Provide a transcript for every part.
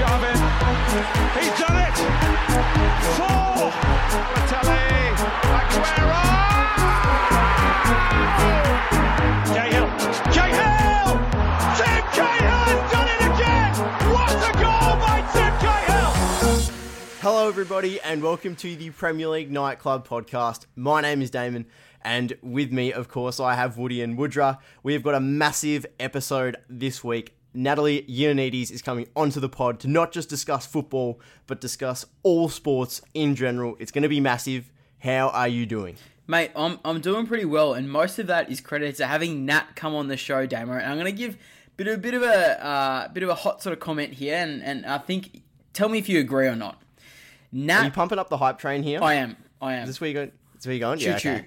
Sharvin. He's done it. Four. Balotelli. Aguero. Cahill. Cahill. Tim Cahill has done it again. What a goal by Tim Cahill. Hello, everybody, and welcome to the Premier League Nightclub podcast. My name is Damon, and with me, of course, I have Woody and Woodra. We have got a massive episode this week. Natalie Ioannidis is coming onto the pod to not just discuss football, but discuss all sports in general. It's going to be massive. How are you doing? Mate, I'm, I'm doing pretty well, and most of that is credited to having Nat come on the show, Damo. And I'm going to give bit of, bit of a uh, bit of a hot sort of comment here, and, and I think tell me if you agree or not. Nat, Are you pumping up the hype train here? I am, I am. Is this where you're going? Is this where you're going? Choo yeah, choo. okay.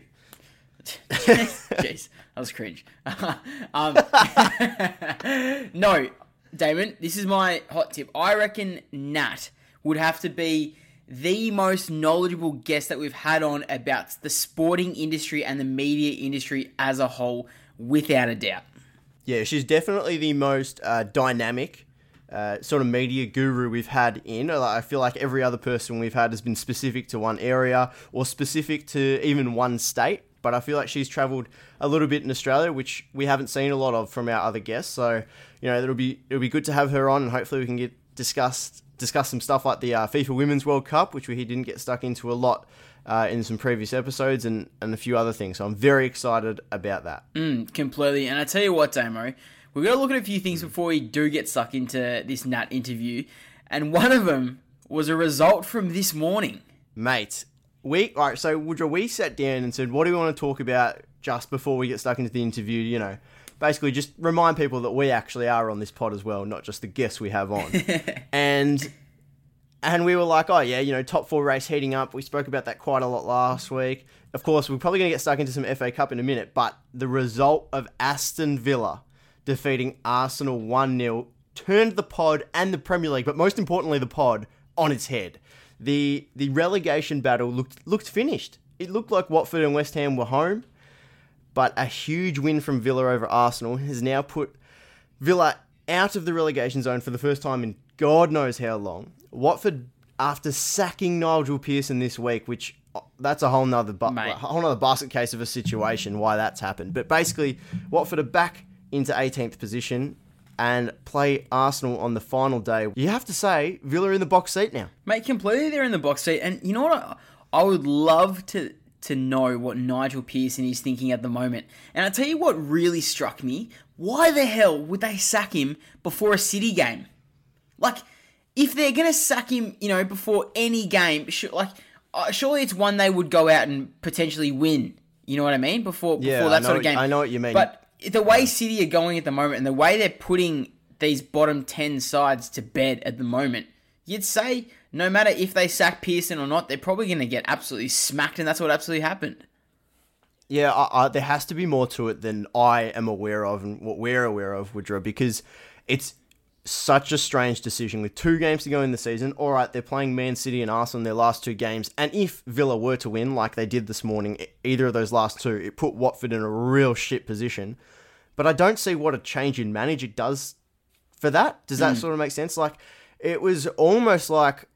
Jeez, that was cringe. um, no, Damon, this is my hot tip. I reckon Nat would have to be the most knowledgeable guest that we've had on about the sporting industry and the media industry as a whole, without a doubt. Yeah, she's definitely the most uh, dynamic uh, sort of media guru we've had in. I feel like every other person we've had has been specific to one area or specific to even one state. But I feel like she's travelled a little bit in Australia, which we haven't seen a lot of from our other guests. So you know, it'll be it'll be good to have her on, and hopefully we can get discussed discuss some stuff like the uh, FIFA Women's World Cup, which we didn't get stuck into a lot. Uh, in some previous episodes and, and a few other things. So I'm very excited about that. Mm, completely. And I tell you what, Damo, we're going to look at a few things before we do get stuck into this Nat interview. And one of them was a result from this morning. mate. We all right. So Woodrow, we sat down and said, "What do we want to talk about?" Just before we get stuck into the interview, you know, basically just remind people that we actually are on this pod as well, not just the guests we have on. and and we were like, "Oh yeah, you know, top four race heating up." We spoke about that quite a lot last week. Of course, we're probably going to get stuck into some FA Cup in a minute, but the result of Aston Villa defeating Arsenal one 0 turned the pod and the Premier League, but most importantly, the pod on its head the the relegation battle looked looked finished. It looked like Watford and West Ham were home, but a huge win from Villa over Arsenal has now put Villa out of the relegation zone for the first time in God knows how long. Watford, after sacking Nigel Pearson this week, which uh, that's a whole nother bu- Mate. whole nother basket case of a situation why that's happened. But basically, Watford are back into 18th position and play Arsenal on the final day. You have to say, Villa are in the box seat now. Mate, completely they're in the box seat. And you know what? I, I would love to to know what Nigel Pearson is thinking at the moment. And I tell you what really struck me. Why the hell would they sack him before a City game? Like, if they're gonna sack him, you know, before any game, like, uh, surely it's one they would go out and potentially win. You know what I mean? Before Yeah, before that sort of game. I know what you mean. But the way City are going at the moment, and the way they're putting these bottom ten sides to bed at the moment, you'd say no matter if they sack Pearson or not, they're probably going to get absolutely smacked, and that's what absolutely happened. Yeah, I, I, there has to be more to it than I am aware of and what we're aware of, Woodrow, because it's such a strange decision with two games to go in the season. All right, they're playing Man City and Arsenal in their last two games, and if Villa were to win like they did this morning, either of those last two, it put Watford in a real shit position. But I don't see what a change in manager does for that. Does that hmm. sort of make sense? Like, it was almost like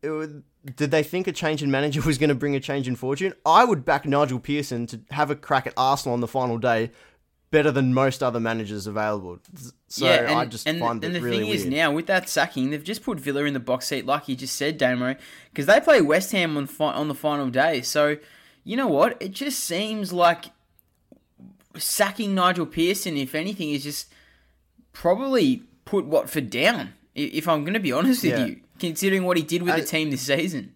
did they think a change in manager was going to bring a change in fortune? I would back Nigel Pearson to have a crack at Arsenal on the final day better than most other managers available. So yeah, and, I just and, find and the really thing is now with that sacking, they've just put Villa in the box seat, like you just said, Damo, because they play West Ham on fi- on the final day. So you know what? It just seems like sacking Nigel Pearson, if anything, is just probably put Watford down. If I'm going to be honest with you, considering what he did with I- the uh, team this season.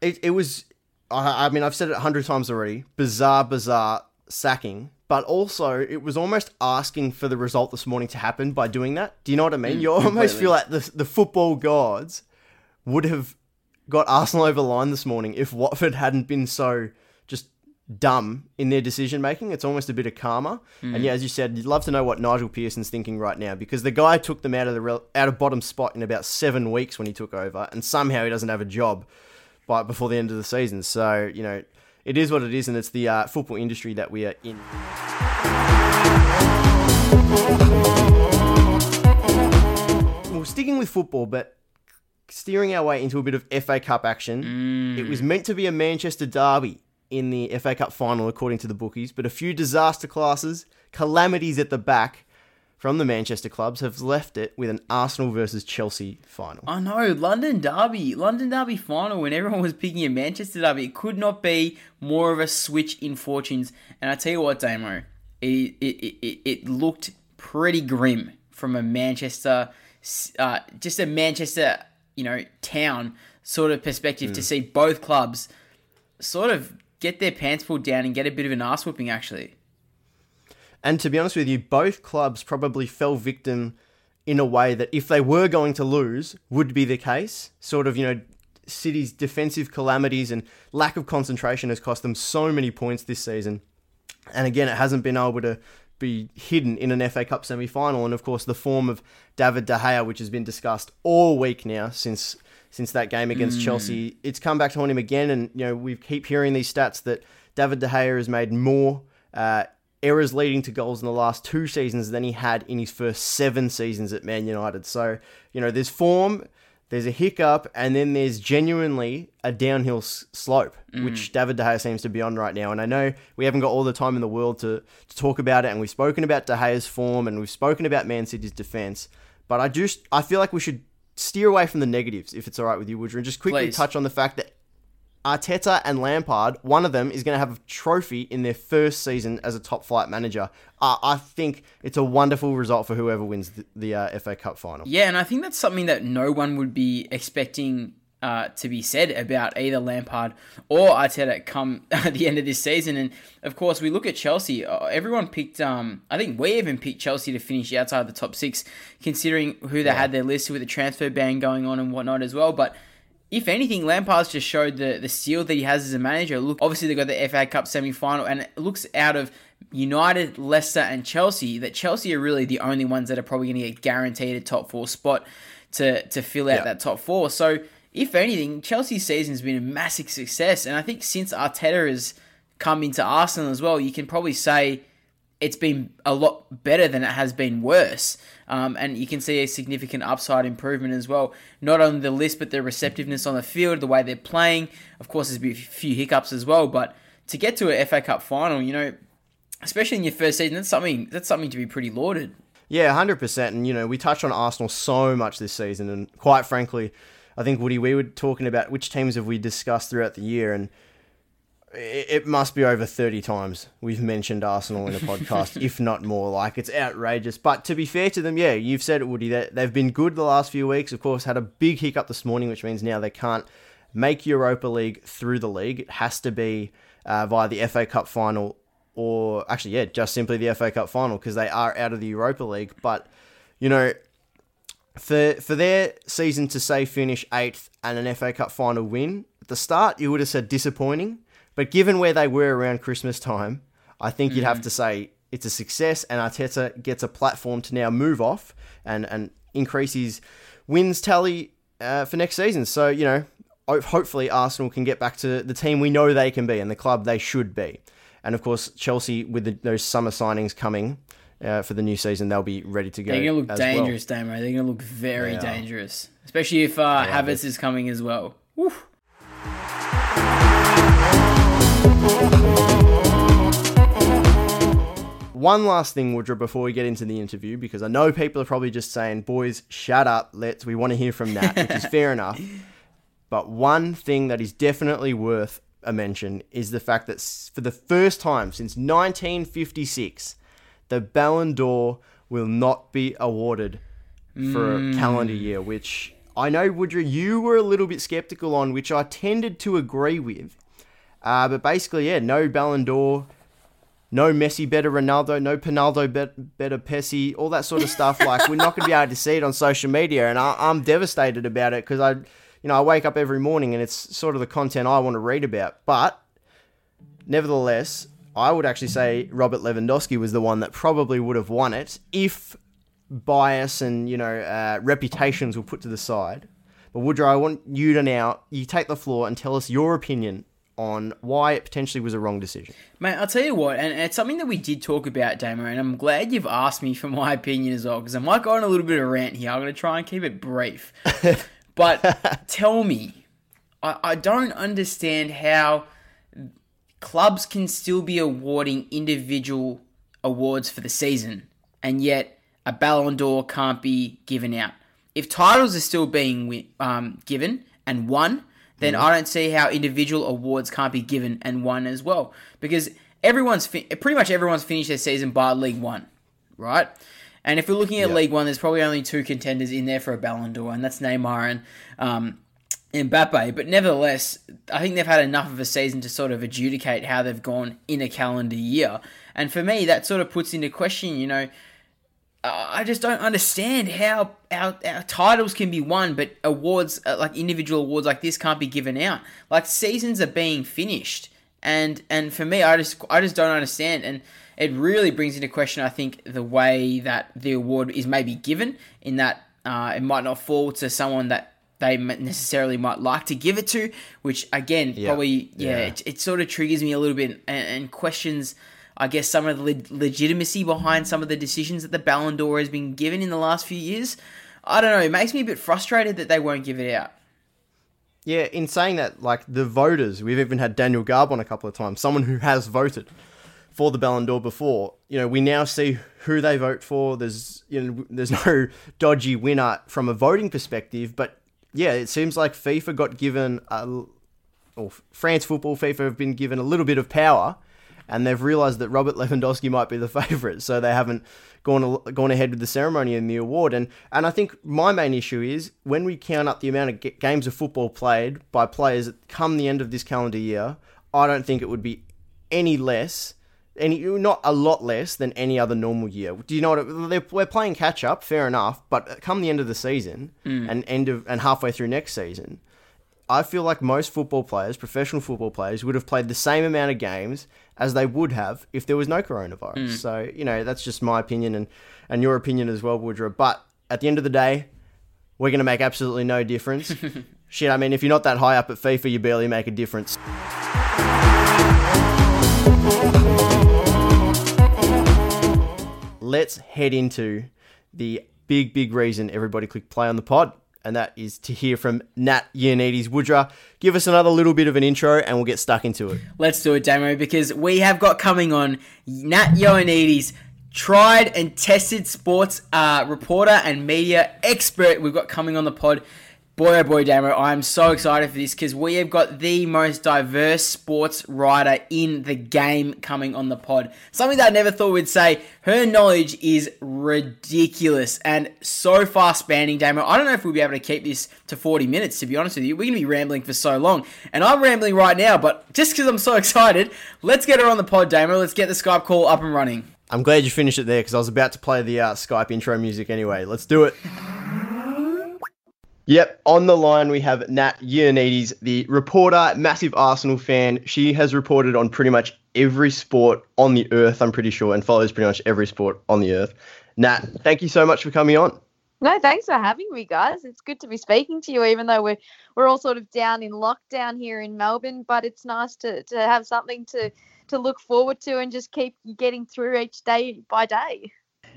it, it was I, I mean I've said it a hundred times already bizarre bizarre sacking but also it was almost asking for the result this morning to happen by doing that do you know what I mean mm, you almost completely. feel like the, the football gods would have got Arsenal over the line this morning if Watford hadn't been so just dumb in their decision making. It's almost a bit of karma. Mm. And yeah, as you said, you'd love to know what Nigel Pearson's thinking right now because the guy took them out of the rel- out of bottom spot in about seven weeks when he took over, and somehow he doesn't have a job by before the end of the season. So you know. It is what it is, and it's the uh, football industry that we are in. We'll sticking with football, but steering our way into a bit of FA Cup action. It was meant to be a Manchester derby in the FA Cup final, according to the bookies, but a few disaster classes, calamities at the back from the Manchester clubs have left it with an Arsenal versus Chelsea final. I know London Derby, London Derby final. When everyone was picking a Manchester Derby, it could not be more of a switch in fortunes. And I tell you what, Damo, it it, it, it, looked pretty grim from a Manchester, uh, just a Manchester, you know, town sort of perspective to see both clubs sort of get their pants pulled down and get a bit of an ass whooping. Actually, And to be honest with you, both clubs probably fell victim in a way that if they were going to lose, would be the case. Sort of, you know, City's defensive calamities and lack of concentration has cost them so many points this season. And again, it hasn't been able to be hidden in an FA Cup semi final. And of course, the form of David De Gea, which has been discussed all week now since since that game against Chelsea, it's come back to haunt him again. And you know, we keep hearing these stats that David De Gea has made more uh, errors leading to goals in the last two seasons than he had in his first seven seasons at Man United. So you know, there's form. There's a hiccup, and then there's genuinely a downhill s- slope, mm. which David De Gea seems to be on right now. And I know we haven't got all the time in the world to, to talk about it, and we've spoken about De Gea's form, and we've spoken about Man City's defense. But I just I feel like we should steer away from the negatives, if it's all right with you, Woodrow, and just quickly Please. touch on the fact that Arteta and Lampard, one of them is going to have a trophy in their first season as a top flight manager. Uh, I think it's a wonderful result for whoever wins the, the uh, FA Cup final. Yeah, and I think that's something that no one would be expecting uh, to be said about either Lampard or Arteta come at the end of this season. And of course, we look at Chelsea. Uh, everyone picked. Um, I think we even picked Chelsea to finish outside the top six, considering who they had their list with the transfer ban going on and whatnot as well. But if anything, Lampard's just showed the the steel that he has as a manager. Look, obviously they got the FA Cup semi final, and it looks out of United, Leicester, and Chelsea that Chelsea are really the only ones that are probably going to get guaranteed a top four spot to to fill out Yeah. that top four. So if anything, Chelsea's season has been a massive success, and I think since Arteta has come into Arsenal as well, you can probably say it's been a lot better than it has been worse. Um, and you can see a significant upside improvement as well. Not on the list, but their receptiveness on the field, the way they're playing. Of course, there's been a few hiccups as well, but to get to an FA Cup final, you know, especially in your first season, that's something that's something to be pretty lauded. Yeah, hundred percent. And you know, we touched on Arsenal so much this season, and quite frankly, I think Woody, we were talking about which teams have we discussed throughout the year, and it, must be over thirty times we've mentioned Arsenal in a podcast, if not more. Like it's outrageous. But to be fair to them, yeah, you've said it, Woody. That they've been good the last few weeks. Of course, had a big hiccup this morning, which means now they can't make Europa League through the league. It has to be uh, via the FA Cup final or actually, yeah, just simply the FA Cup final because they are out of the Europa League. But you know, for for their season to say finish eighth and an FA Cup final win at the start, you would have said disappointing. But given where they were around Christmas time, I think you'd have to say it's a success, and Arteta gets a platform to now move off and and increase his wins tally uh, for next season. So you know, hopefully Arsenal can get back to the team we know they can be and the club they should be. And of course, Chelsea with the, those summer signings coming uh, for the new season, they'll be ready to go. They're going to look as well. dangerous, Damo. They're going to look very are. dangerous, especially if uh, Havertz is coming as well. Woof. One last thing, Woodrow, before we get into the interview, because I know people are probably just saying, "Boys, shut up. Let's." We want to hear from Nat, which is fair enough. But one thing that is definitely worth a mention is the fact that for the first time since 1956, the Ballon d'Or will not be awarded for a calendar year, which I know, Woodrow, you were a little bit skeptical on, which I tended to agree with. Uh, but basically, yeah, no Ballon d'Or, no Messi better Ronaldo, no Pinaldo bet, better Pessi, all that sort of stuff. Like we're not going to be able to see it on social media, and I, I'm devastated about it because I, you know, I wake up every morning and it's sort of the content I want to read about. But nevertheless, I would actually say Robert Lewandowski was the one that probably would have won it if bias and you know uh, reputations were put to the side. But Woodrow, I want you to now you take the floor and tell us your opinion on why it potentially was a wrong decision. Mate, I'll tell you what, and it's something that we did talk about, Damo, and I'm glad you've asked me for my opinion as well, because I might go on a little bit of a rant here. I'm going to try and keep it brief. but tell me, I, I don't understand how clubs can still be awarding individual awards for the season, and yet a Ballon d'Or can't be given out. If titles are still being um, given and won, then I don't see how individual awards can't be given and won as well. Because everyone's fi- pretty much everyone's finished their season by League One, right? And if we're looking at Yeah. League One, there's probably only two contenders in there for a Ballon d'Or, and that's Neymar and um, Mbappe. But nevertheless, I think they've had enough of a season to sort of adjudicate how they've gone in a calendar year. And for me, that sort of puts into question, you know, I just don't understand how our, our titles can be won, but awards uh, like individual awards like this can't be given out. Like seasons are being finished, and and for me, I just I just don't understand, and it really brings into question. I think the way that the award is maybe given, in that uh, it might not fall to someone that they necessarily might like to give it to, which again Yeah. probably yeah, Yeah. It, it sort of triggers me a little bit and, and questions. I guess some of the leg- legitimacy behind some of the decisions that the Ballon d'Or has been given in the last few years. I don't know. It makes me a bit frustrated that they won't give it out. Yeah, in saying that, like the voters, we've even had Daniel Garb on a couple of times, someone who has voted for the Ballon d'Or before. You know, we now see who they vote for. There's you know, there's no dodgy winner from a voting perspective, but yeah, it seems like FIFA got given a, or France football FIFA have been given a little bit of power, and they've realised that Robert Lewandowski might be the favourite, so they haven't gone gone ahead with the ceremony and the award. And and I think my main issue is when we count up the amount of ga- games of football played by players come the end of this calendar year, I don't think it would be any less. Any, not a lot less than any other normal year. Do you know what? They're, we're playing catch up, fair enough. But come the end of the season hmm. and end of and halfway through next season, I feel like most football players, professional football players, would have played the same amount of games as they would have if there was no coronavirus. Mm. So, you know, that's just my opinion and, and your opinion as well, Woodrow. But at the end of the day, we're going to make absolutely no difference. Shit, I mean, if you're not that high up at FIFA, you barely make a difference. Let's head into the big, big reason everybody clicked play on the pod, and that is to hear from Nat Ioannidis. Woodrow, give us another little bit of an intro, and we'll get stuck into it. Let's do it, Damo, because we have got coming on Nat Ioannidis, tried and tested sports uh, reporter and media expert. We've got coming on the pod. Boy, oh boy, Damo, I'm so excited for this because we have got the most diverse sports writer in the game coming on the pod. Something that I never thought we'd say. Her knowledge is ridiculous and so far spanning, Damo. I don't know if we'll be able to keep this to 40 minutes, to be honest with you. We're going to be rambling for so long. And I'm rambling right now, but just because I'm so excited, let's get her on the pod, Damo. Let's get the Skype call up and running. I'm glad you finished it there because I was about to play the uh, Skype intro music anyway. Let's do it. Yep, on the line we have Nat Ioannidis, the reporter, massive Arsenal fan. She has reported on pretty much every sport on the earth, I'm pretty sure, and follows pretty much every sport on the earth. Nat, thank you so much for coming on. No, thanks for having me, guys. It's good to be speaking to you, even though we're we're all sort of down in lockdown here in Melbourne. But it's nice to, to have something to to look forward to and just keep getting through each day by day.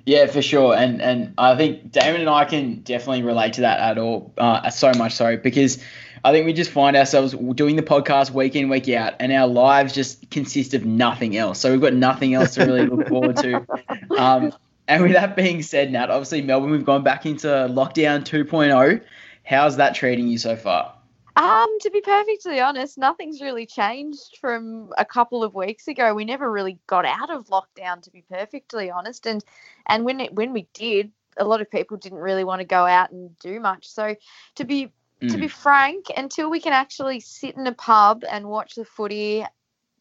Yeah, for sure, and and I think Damon and I can definitely relate to that at all, uh, so much so because I think we just find ourselves doing the podcast week in week out, and our lives just consist of nothing else. So we've got nothing else to really look forward to. Um, and with that being said, Nat, obviously Melbourne, we've gone back into lockdown 2.0. How's that treating you so far? Um, to be perfectly honest, nothing's really changed from a couple of weeks ago. We never really got out of lockdown, to be perfectly honest, and and when it when we did, a lot of people didn't really want to go out and do much. So, to be to be frank, until we can actually sit in a pub and watch the footy,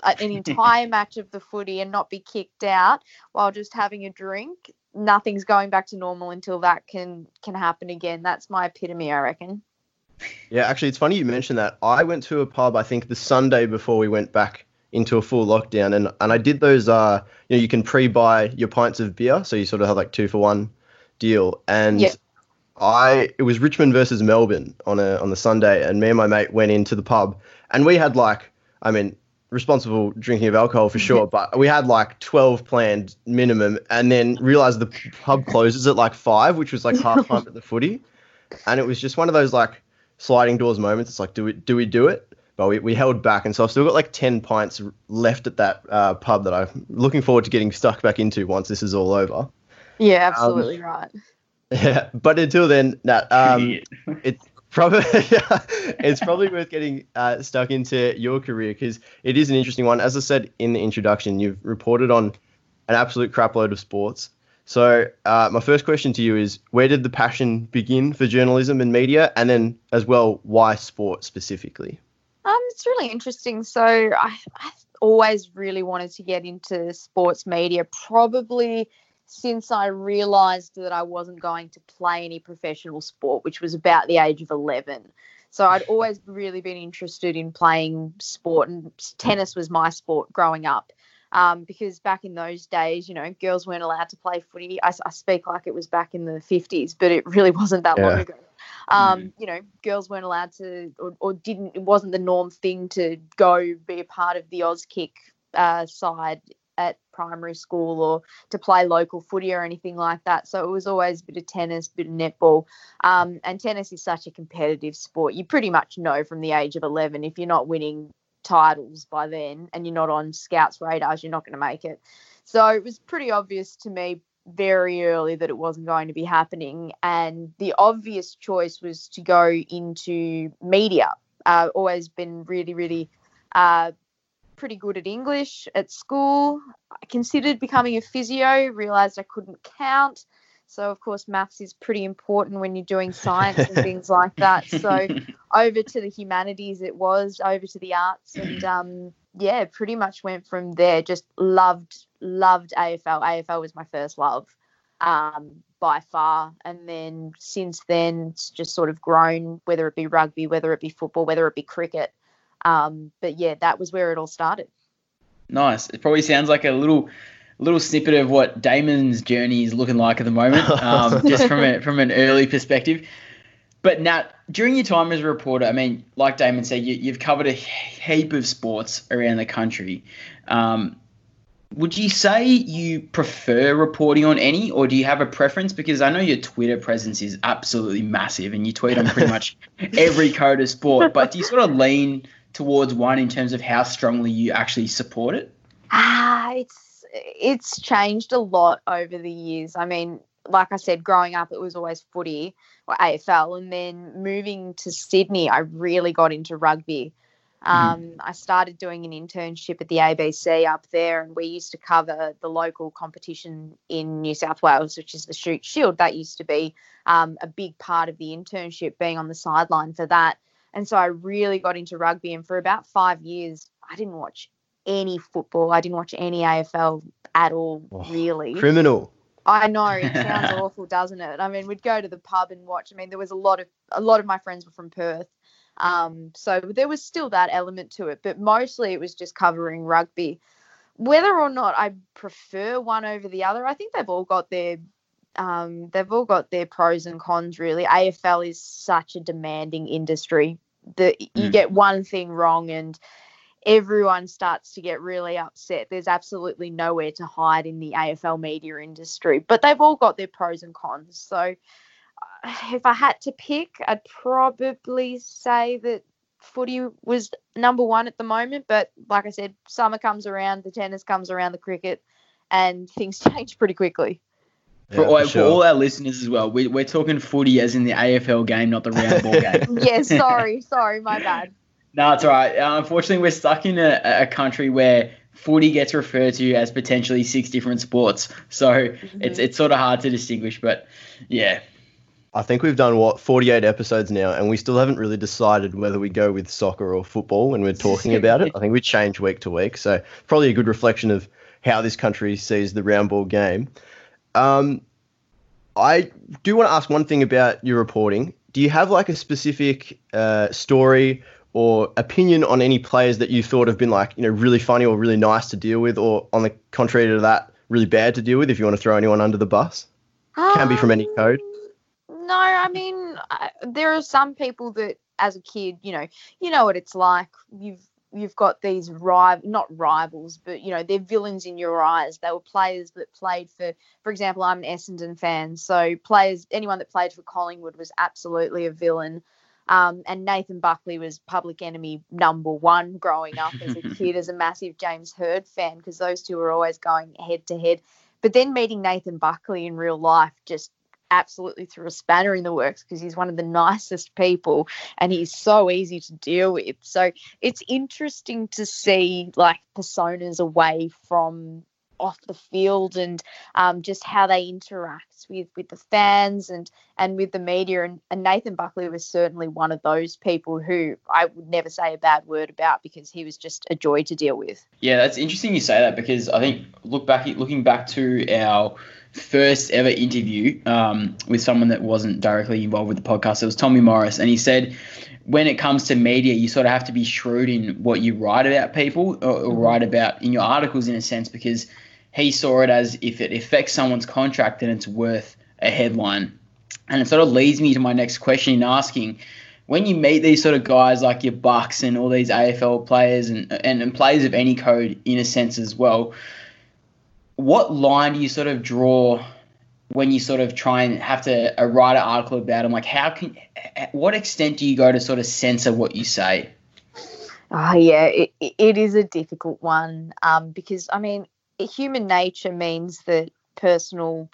uh, an entire match of the footy, and not be kicked out while just having a drink, nothing's going back to normal until that can can happen again. That's my epitome, I reckon. Yeah, actually, it's funny you mentioned that. I went to a pub, I think, the Sunday before we went back into a full lockdown, and, and I did those. Uh, you know, you can pre-buy your pints of beer, so you sort of have like two for one deal. And Yeah. I, it was Richmond versus Melbourne on a on the Sunday, and me and my mate went into the pub, and we had like I mean, responsible drinking of alcohol for sure, but we had like 12 planned minimum and then realized the pub closes at like five, which was like half time at the footy. And it was just one of those like sliding doors moments. It's like, do we, do we do it? But we, we held back. And so I've still got like 10 pints left at that uh, pub that I'm looking forward to getting stuck back into once this is all over. Yeah, absolutely right. Yeah, but until then, Nat, um, it's probably it's probably worth getting uh, stuck into your career because it is an interesting one. As I said in the introduction, you've reported on an absolute crapload of sports. So uh, my first question to you is, where did the passion begin for journalism and media, and then as well, why sport specifically? Um, it's really interesting. So I, I always really wanted to get into sports media, probably since I realized that I wasn't going to play any professional sport, which was about the age of 11. So I'd always really been interested in playing sport, and tennis was my sport growing up. Um, because back in those days, you know, girls weren't allowed to play footy. I, I speak like it was back in the 50s, but it really wasn't that yeah. long ago. Um, mm. You know, girls weren't allowed to, or, or, didn't, it wasn't the norm thing to go be a part of the Auskick uh, side at primary school or to play local footy or anything like that. So it was always a bit of tennis, a bit of netball. Um, and tennis is such a competitive sport. You pretty much know from the age of 11 if you're not winning titles by then and you're not on scouts radars, you're not going to make it. So it was pretty obvious to me very early that it wasn't going to be happening. And the obvious choice was to go into media. Uh, always been really, really uh, pretty good at English at school. I considered becoming a physio, realized I couldn't count. So, of course, maths is pretty important when you're doing science and things like that. So, over to the humanities, it was over to the arts, and um, yeah, pretty much went from there. Just loved, loved AFL. AFL was my first love um, by far. And then since then, it's just sort of grown, whether it be rugby, whether it be football, whether it be cricket. Um, but yeah, that was where it all started. Nice. It probably sounds like a little little snippet of what Damon's journey is looking like at the moment, um, just from a, from an early perspective. But Nat, during your time as a reporter, I mean, like Damon said, you, have covered a heap of sports around the country. Um, would you say you prefer reporting on any, or do you have a preference? Because I know your Twitter presence is absolutely massive, and you tweet on pretty much every code of sport. But do you sort of lean towards one in terms of how strongly you actually support it? Ah, it's it's changed a lot over the years. I mean, like I said, growing up, it was always footy or AFL, and then moving to Sydney, I really got into rugby. Mm-hmm. Um, mm. I started doing an internship at the ABC up there, and we used to cover the local competition in New South Wales, which is the Shute Shield. That used to be um, a big part of the internship, being on the sideline for that. And so I really got into rugby. And for about five years, I didn't watch any football. I didn't watch any AFL at all, oh, really. Criminal. I know it sounds awful, doesn't it? I mean, we'd go to the pub and watch. I mean, there was a lot of a lot of my friends were from Perth, um, so there was still that element to it. But mostly it was just covering rugby. Whether or not I prefer one over the other, I think they've all got their um, they've all got their pros and cons. Really, AFL is such a demanding industry that you mm. get one thing wrong and everyone starts to get really upset. There's absolutely nowhere to hide in the AFL media industry, but they've all got their pros and cons. So uh, if I had to pick, I'd probably say that footy was number one at the moment. But like I said, summer comes around, the tennis comes around, the cricket, and things change pretty quickly. For, yeah, all, for, sure. for, all our listeners as well, we, we're talking footy as in the AFL game, not the round ball game. yeah, sorry, sorry, my bad. No, it's all right. Uh, unfortunately, we're stuck in a, a country where footy gets referred to as potentially six different sports. So mm-hmm. it's it's sort of hard to distinguish, but yeah. I think we've done what 48 episodes now, and we still haven't really decided whether we go with soccer or football when we're talking about it. I think we change week to week, so probably a good reflection of how this country sees the round ball game. Um, I do want to ask one thing about your reporting. Do you have like a specific uh, story or opinion on any players that you thought have been like you know really funny or really nice to deal with, or on the contrary to that, really bad to deal with? If you want to throw anyone under the bus, um, can be from any code. No, I mean I, there are some people that, as a kid, you know, you know what it's like. You've you've got these rival, not rivals, but you know they're villains in your eyes. They were players that played for, for example, I'm an Essendon fan, so players, anyone that played for Collingwood was absolutely a villain. Um, and Nathan Buckley was public enemy number one growing up as a kid, as a massive James Hird fan, because those two were always going head to head. But then meeting Nathan Buckley in real life just absolutely threw a spanner in the works because he's one of the nicest people and he's so easy to deal with. So it's interesting to see like personas away from off the field and um, just how they interact with with the fans and and with the media and, and Nathan Buckley was certainly one of those people who I would never say a bad word about because he was just a joy to deal with. Yeah, that's interesting you say that because I think look back looking back to our first ever interview um, with someone that wasn't directly involved with the podcast. It was Tommy Morris, and he said when it comes to media, you sort of have to be shrewd in what you write about people or, or write about in your articles in a sense because he saw it as if it affects someone's contract, then it's worth a headline. And it sort of leads me to my next question in asking when you meet these sort of guys like your Bucks and all these AFL players and, and, and players of any code in a sense as well, what line do you sort of draw when you sort of try and have to uh, write an article about them? Like, how can, what extent do you go to sort of censor what you say? Oh, yeah, it, it is a difficult one um, because, I mean, human nature means that personal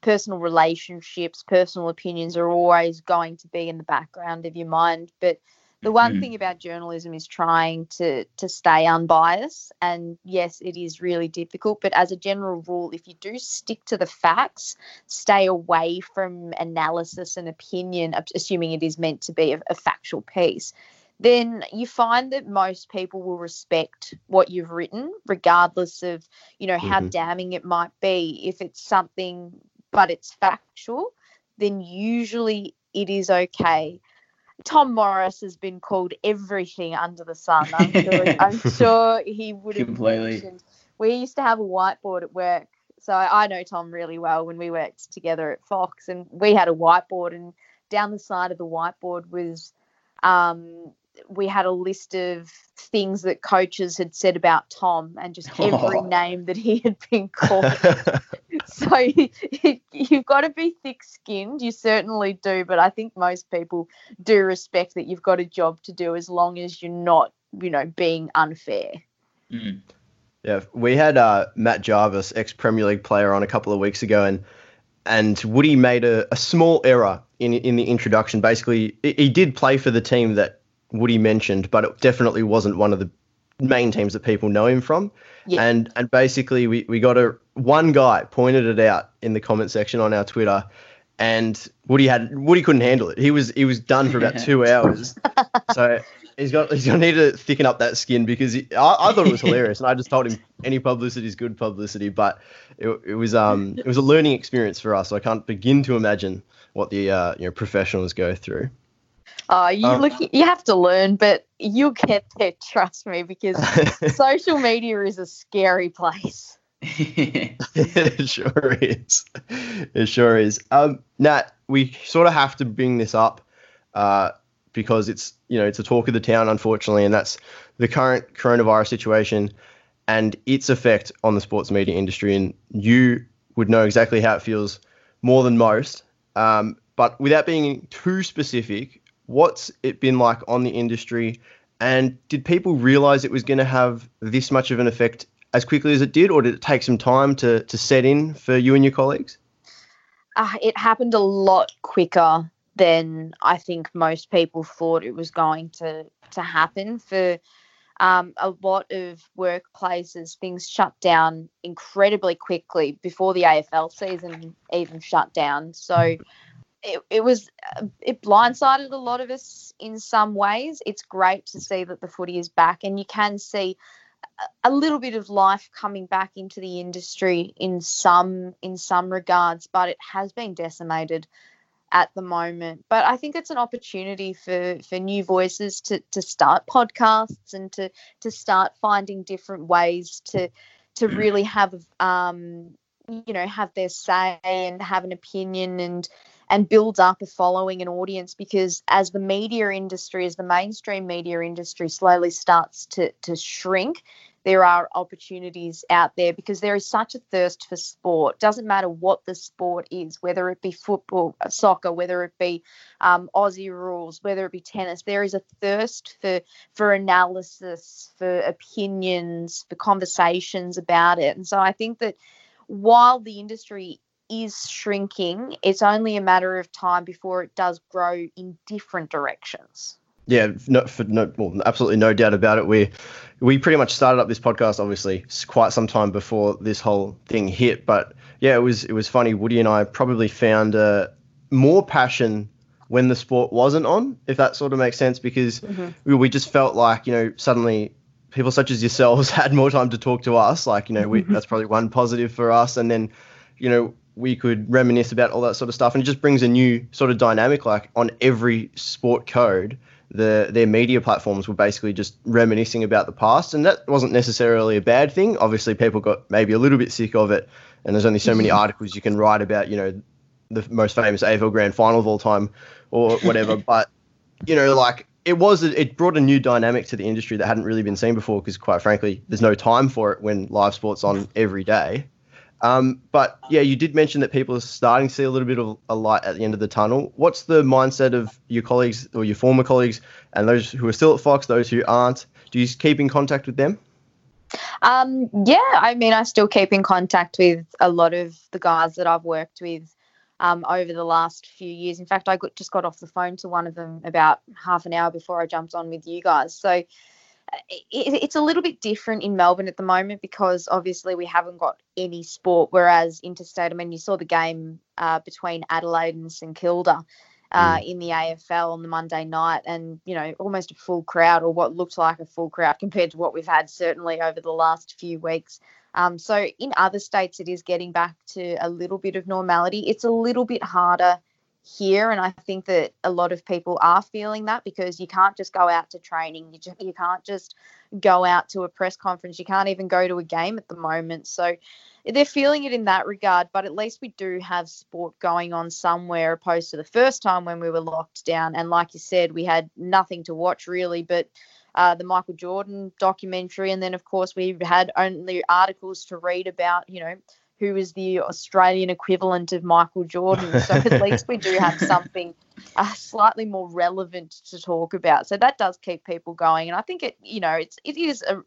personal relationships, personal opinions are always going to be in the background of your mind. But the one mm-hmm. thing about journalism is trying to to stay unbiased. And yes, it is really difficult. But as a general rule, if you do stick to the facts, stay away from analysis and opinion, assuming it is meant to be a, a factual piece then you find that most people will respect what you've written, regardless of, you know, how mm-hmm. damning it might be. If it's something, but it's factual, then usually it is okay. Tom Morris has been called everything under the sun. I'm sure, I'm sure he would have Completely. mentioned. We used to have a whiteboard at work. So I know Tom really well when we worked together at Fox, and we had a whiteboard, and down the side of the whiteboard was um, we had a list of things that coaches had said about Tom and just every oh. name that he had been called. so you've got to be thick skinned. You certainly do. But I think most people do respect that you've got a job to do as long as you're not, you know, being unfair. Mm. Yeah, we had uh, Matt Jarvis, ex Premier League player, on a couple of weeks ago, and and Woody made a, a small error in in the introduction. Basically, he did play for the team that Woody mentioned, but it definitely wasn't one of the main teams that people know him from. Yeah. And and basically we, we got a one guy pointed it out in the comment section on our Twitter and Woody had Woody couldn't handle it. He was he was done for about two hours. so he's got he's gonna need to thicken up that skin because he, I, I thought it was hilarious and I just told him any publicity is good publicity. But it, it was um it was a learning experience for us. So I can't begin to imagine what the uh, you know professionals go through. Oh, you um, look, you have to learn, but you'll get there. Trust me, because social media is a scary place. it sure is. It sure is. Um, Nat, we sort of have to bring this up uh, because it's you know it's a talk of the town, unfortunately, and that's the current coronavirus situation and its effect on the sports media industry. And you would know exactly how it feels more than most. Um, but without being too specific, what's it been like on the industry? And did people realize it was going to have this much of an effect as quickly as it did, or did it take some time to, to set in for you and your colleagues? Uh, it happened a lot quicker than I think most people thought it was going to, to happen. For um, a lot of workplaces, things shut down incredibly quickly before the AFL season even shut down. So it, it was uh, it blindsided a lot of us in some ways. It's great to see that the footy is back, and you can see a little bit of life coming back into the industry in some in some regards, but it has been decimated at the moment. But I think it's an opportunity for for new voices to to start podcasts and to to start finding different ways to to really have um you know have their say and have an opinion and and builds up a following and audience because as the media industry, as the mainstream media industry slowly starts to, to shrink, there are opportunities out there because there is such a thirst for sport. Doesn't matter what the sport is, whether it be football, uh, soccer, whether it be um, Aussie rules, whether it be tennis. There is a thirst for for analysis, for opinions, for conversations about it. And so I think that while the industry is shrinking, it's only a matter of time before it does grow in different directions. Yeah, no, for no, well, absolutely no doubt about it. We we pretty much started up this podcast, obviously, quite some time before this whole thing hit. But yeah, it was it was funny. Woody and I probably found uh, more passion when the sport wasn't on, if that sort of makes sense, because mm-hmm. we, we just felt like you know suddenly people such as yourselves had more time to talk to us. Like you know, we, mm-hmm. that's probably one positive for us. And then you know we could reminisce about all that sort of stuff, and it just brings a new sort of dynamic. Like on every sport code the their media platforms were basically just reminiscing about the past, and that wasn't necessarily a bad thing. Obviously, people got maybe a little bit sick of it, and there's only so many mm-hmm. articles you can write about, you know, the most famous AFL Grand Final of all time or whatever. but you know, like it was, it brought a new dynamic to the industry that hadn't really been seen before, because quite frankly, there's no time for it when live sports on every day. Um, but yeah, you did mention that people are starting to see a little bit of a light at the end of the tunnel. What's the mindset of your colleagues or your former colleagues and those who are still at Fox, those who aren't? Do you keep in contact with them? Um, yeah, I mean, I still keep in contact with a lot of the guys that I've worked with um, over the last few years. In fact, I got, just got off the phone to one of them about half an hour before I jumped on with you guys. So it's a little bit different in Melbourne at the moment because obviously we haven't got any sport. Whereas interstate, I mean, you saw the game uh, between Adelaide and St Kilda uh, mm. in the AFL on the Monday night, and you know, almost a full crowd or what looked like a full crowd compared to what we've had certainly over the last few weeks. Um, so in other states, it is getting back to a little bit of normality. It's a little bit harder here and i think that a lot of people are feeling that because you can't just go out to training you, just, you can't just go out to a press conference you can't even go to a game at the moment. So they're feeling it in that regard but at least we do have sport going on somewhere opposed to the first time when we were locked down. And like you said we had nothing to watch really but uh, the Michael Jordan documentary, and then of course we had only articles to read about, you know, who is the Australian equivalent of Michael Jordan. So at least we do have something uh, slightly more relevant to talk about. So that does keep people going, and I think it, you know, it's it is a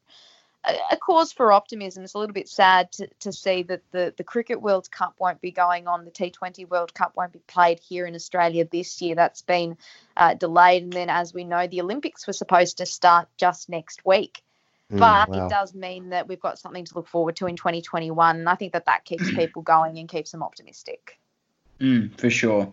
a cause for optimism. It's a little bit sad to, to see that the, the Cricket World Cup won't be going on. The T20 World Cup won't be played here in Australia this year. That's been uh, delayed. And then, as we know, the Olympics were supposed to start just next week. Mm, but wow. it does mean that we've got something to look forward to in 2021. And I think that that keeps people going and keeps them optimistic. Mm, for sure.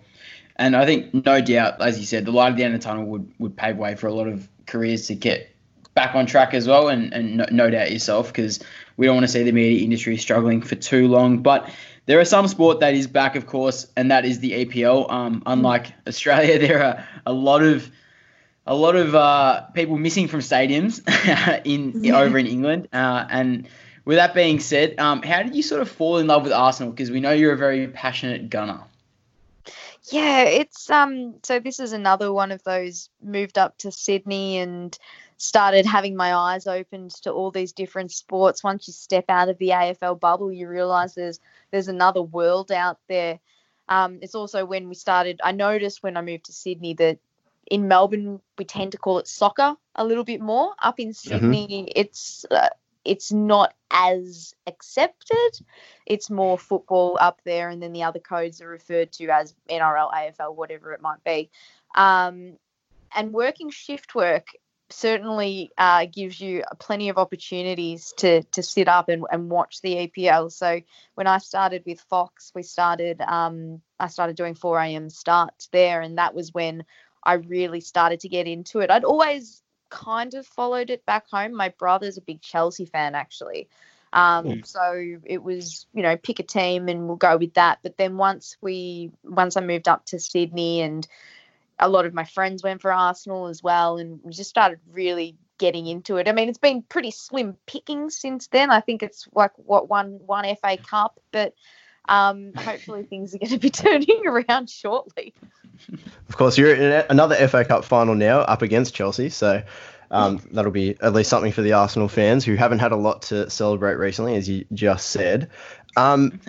And I think, no doubt, as you said, the light at the end of the tunnel would, would pave way for a lot of careers to get back on track as well. And, and no, no doubt yourself, because we don't want to see the media industry struggling for too long. But there are some sport that is back, of course, and that is the EPL. Um, unlike Australia, there are a lot of a lot of uh, people missing from stadiums in over in England. Uh, and with that being said, um, how did you sort of fall in love with Arsenal? Because we know you're a very passionate gunner. Yeah, it's um. So this is another one of those moved up to Sydney and started having my eyes opened to all these different sports. Once you step out of the AFL bubble, you realise there's there's another world out there. Um, it's also when we started. I noticed when I moved to Sydney that in Melbourne we tend to call it soccer a little bit more. Up in mm-hmm. Sydney, mm-hmm. it's uh, it's not as accepted. It's more football up there, and then the other codes are referred to as NRL, AFL, whatever it might be. Um, and working shift work certainly uh, gives you plenty of opportunities to to sit up and, and watch the EPL. So when I started with Fox, we started um, I started doing 4 a.m. starts there, and that was when I really started to get into it. I'd always kind of followed it back home. My brother's a big Chelsea fan, actually. Um, mm. So it was, you know, pick a team and we'll go with that. But then once we, once I moved up to Sydney and a lot of my friends went for Arsenal as well, and we just started really getting into it. I mean, it's been pretty slim picking since then. I think it's like what one one FA Cup, but um, hopefully things are going to be turning around shortly. Of course, you're in another FA Cup final now, up against Chelsea. So um, that'll be at least something for the Arsenal fans who haven't had a lot to celebrate recently, as you just said. Um,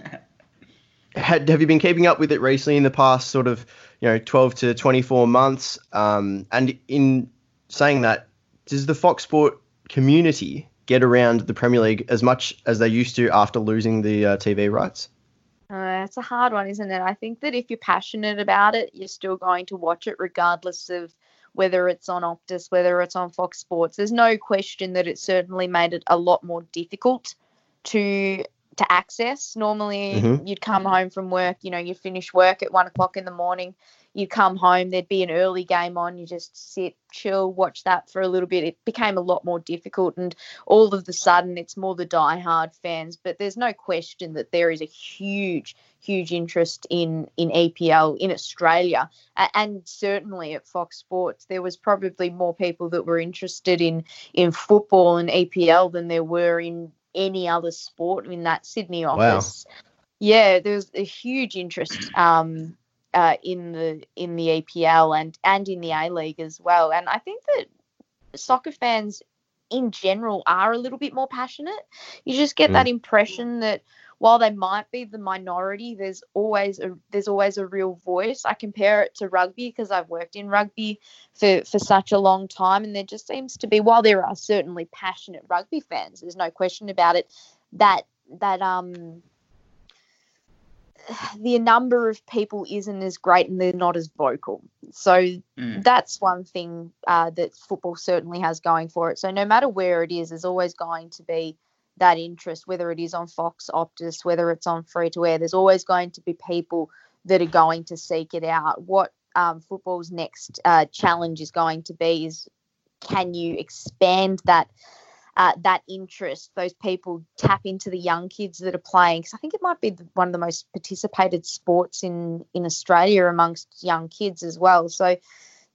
had, have you been keeping up with it recently in the past sort of you know 12 to 24 months? Um, and in saying that, does the Fox Sport community get around the Premier League as much as they used to after losing the uh, TV rights? Uh, it's a hard one, isn't it? I think that if you're passionate about it, you're still going to watch it regardless of whether it's on Optus, whether it's on Fox Sports. There's no question that it certainly made it a lot more difficult to to access. Normally, Mhm. you'd come home from work, you know, you finish work at one o'clock in the morning, you come home, there'd be an early game on, you just sit, chill, watch that for a little bit. It became a lot more difficult, and all of the sudden, it's more the die-hard fans. But there's no question that there is a huge, huge interest in in EPL in Australia, and certainly at Fox Sports, there was probably more people that were interested in in football and EPL than there were in any other sport in that Sydney office. Yeah, there was a huge interest um, uh, in the in the EPL and and in the A League as well. And I think that soccer fans in general are a little bit more passionate. You just get that impression that while they might be the minority, there's always a there's always a real voice. I compare it to rugby because I've worked in rugby for for such a long time, and there just seems to be while there are certainly passionate rugby fans, there's no question about it. That that um the number of people isn't as great and they're not as vocal. So Mm. that's one thing uh, that football certainly has going for it. So no matter where it is, there's always going to be that interest, whether it is on Fox, Optus, whether it's on free to air. There's always going to be people that are going to seek it out. What um, football's next uh, challenge is going to be is can you expand that uh, that interest? Those people tap into the young kids that are playing because I think it might be the, one of the most participated sports in in Australia amongst young kids as well. So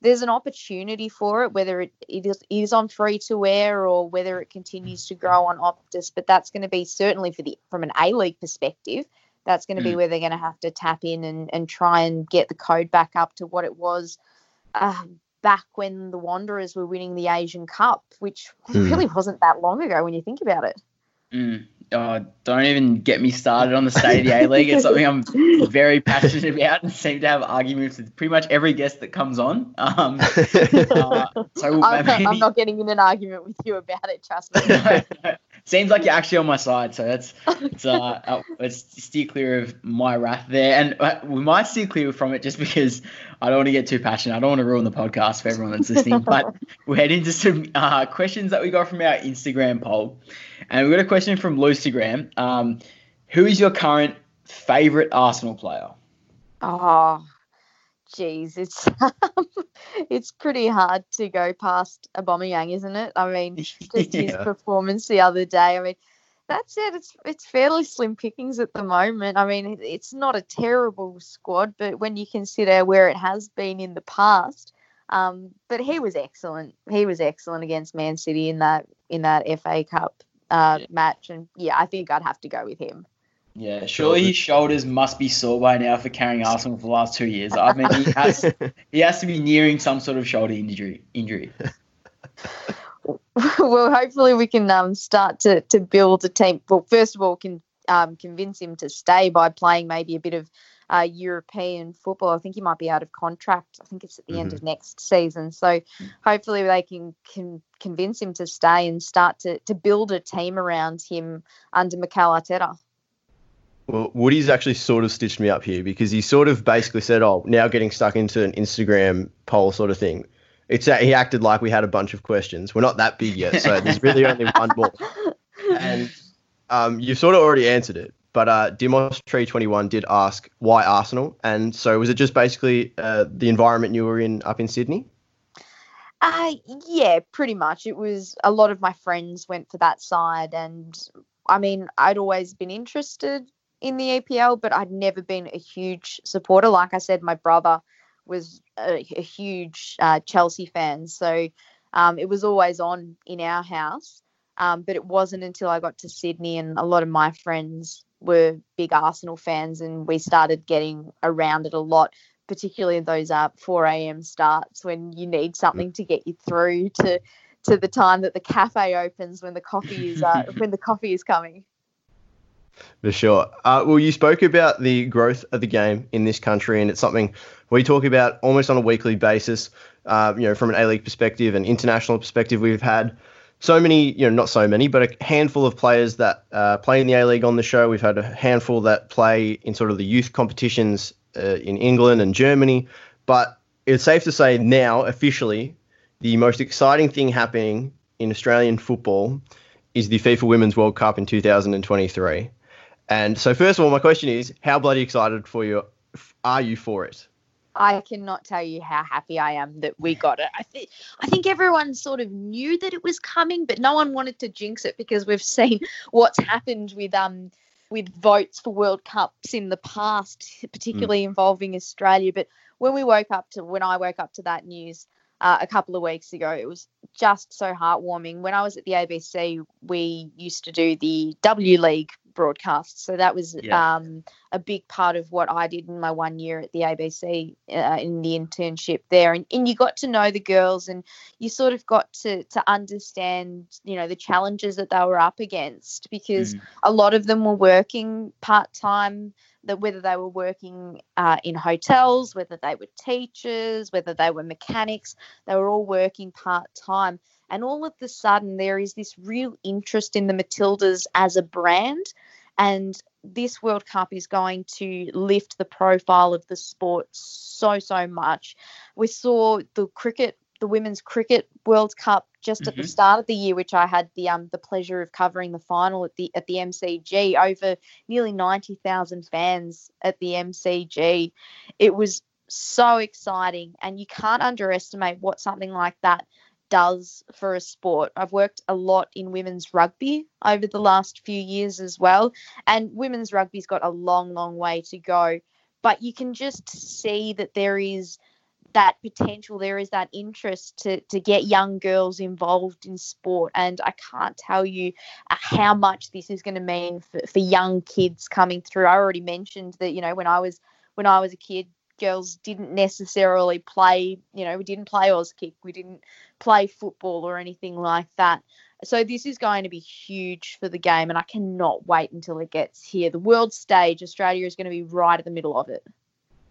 there's an opportunity for it, whether it, it is, is on free to air or whether it continues to grow on Optus. But that's going to be certainly for the from an A League perspective. That's going to be Mm. where they're going to have to tap in and, and try and get the code back up to what it was uh, back when the Wanderers were winning the Asian Cup, which Mm. really wasn't that long ago when you think about it. Mm. Oh, don't even get me started on the state of the A League. It's something I'm very passionate about and seem to have arguments with pretty much every guest that comes on. Um, uh, so I'm, maybe- I'm not getting in an argument with you about it, trust me. Seems like you're actually on my side, so that's it's uh, uh let's steer clear of my wrath there, and uh, we might steer clear from it just because I don't want to get too passionate. I don't want to ruin the podcast for everyone that's listening. but we'll head into some uh, questions that we got from our Instagram poll, and we got a question from Lucygram. Um, who is your current favorite Arsenal player? Oh, geez, it's it's pretty hard to go past Aubameyang, isn't it? I mean, just his performance the other day. I mean, that's it. It's it's fairly slim pickings at the moment. I mean, it's not a terrible squad, but when you consider where it has been in the past, um, but he was excellent. He was excellent against Man City in that in that FA Cup uh, Yeah. match, and yeah, I think I'd have to go with him. Yeah, surely his shoulders must be sore by now for carrying Arsenal for the last two years. I mean, he has he has to be nearing some sort of shoulder injury. Injury. well, hopefully we can um, start to, to build a team. Well, first of all, can um, convince him to stay by playing maybe a bit of uh, European football. I think he might be out of contract. I think it's at the end of next season. So hopefully they can, can convince him to stay and start to, to build a team around him under Mikel Arteta. Well, Woody's actually sort of stitched me up here because he sort of basically said, "Oh, now getting stuck into an Instagram poll sort of thing." It's that he acted like we had a bunch of questions. We're not that big yet, so there's really only one more. And um, you sort of already answered it, but uh, Dimos Tree Twenty One did ask why Arsenal, and so was it just basically uh, the environment you were in up in Sydney? Uh, yeah, pretty much. It was a lot of my friends went for that side, and I mean, I'd always been interested in the EPL, but I'd never been a huge supporter. Like I said, my brother was a, a huge uh, Chelsea fan, so um, it was always on in our house. Um, but it wasn't until I got to Sydney and a lot of my friends were big Arsenal fans and we started getting around it a lot, particularly those uh, 4 a.m. starts when you need something to get you through to to the time that the cafe opens when the coffee is uh, when the coffee is coming. For sure. Uh, well, you spoke about the growth of the game in this country, and it's something we talk about almost on a weekly basis. Uh, you know, from an A League perspective and international perspective, we've had so many, you know, not so many, but a handful of players that uh, play in the A League on the show. We've had a handful that play in sort of the youth competitions uh, in England and Germany. But it's safe to say now, officially, the most exciting thing happening in Australian football is the FIFA Women's World Cup in 2023. And so, first of all, my question is, how bloody excited for you are you for it? I cannot tell you how happy I am that we got it. I think I think everyone sort of knew that it was coming, but no one wanted to jinx it because we've seen what's happened with um with votes for World Cups in the past, particularly mm. involving Australia. But when we woke up to when I woke up to that news uh, a couple of weeks ago, it was just so heartwarming. When I was at the ABC, we used to do the W League broadcasts. So that was yeah. um, a big part of what I did in my one year at the ABC uh, in the internship there. And, and you got to know the girls and you sort of got to, to understand, you know, the challenges that they were up against because mm. a lot of them were working part time that whether they were working uh, in hotels, whether they were teachers, whether they were mechanics, they were all working part time. And all of the sudden, there is this real interest in the Matildas as a brand. And this World Cup is going to lift the profile of the sport so, so much. We saw the cricket, the Women's Cricket World Cup just mm-hmm. at the mm-hmm. start of the year, which I had the um the pleasure of covering the final at the at the MCG. Over nearly ninety thousand fans at the MCG. It was so exciting, and you can't underestimate what something like that does for a sport. I've worked a lot in women's rugby over the last few years as well, and women's rugby's got a long, long way to go. But you can just see that there is that potential, there is that interest to, to get young girls involved in sport. And I can't tell you uh, how much this is going to mean for, for young kids coming through. I already mentioned that, you know, when I was when I was a kid, girls didn't necessarily play, you know, we didn't play Auskick, we didn't play football or anything like that. So this is going to be huge for the game, and I cannot wait until it gets here. The world stage, Australia is going to be right at the middle of it.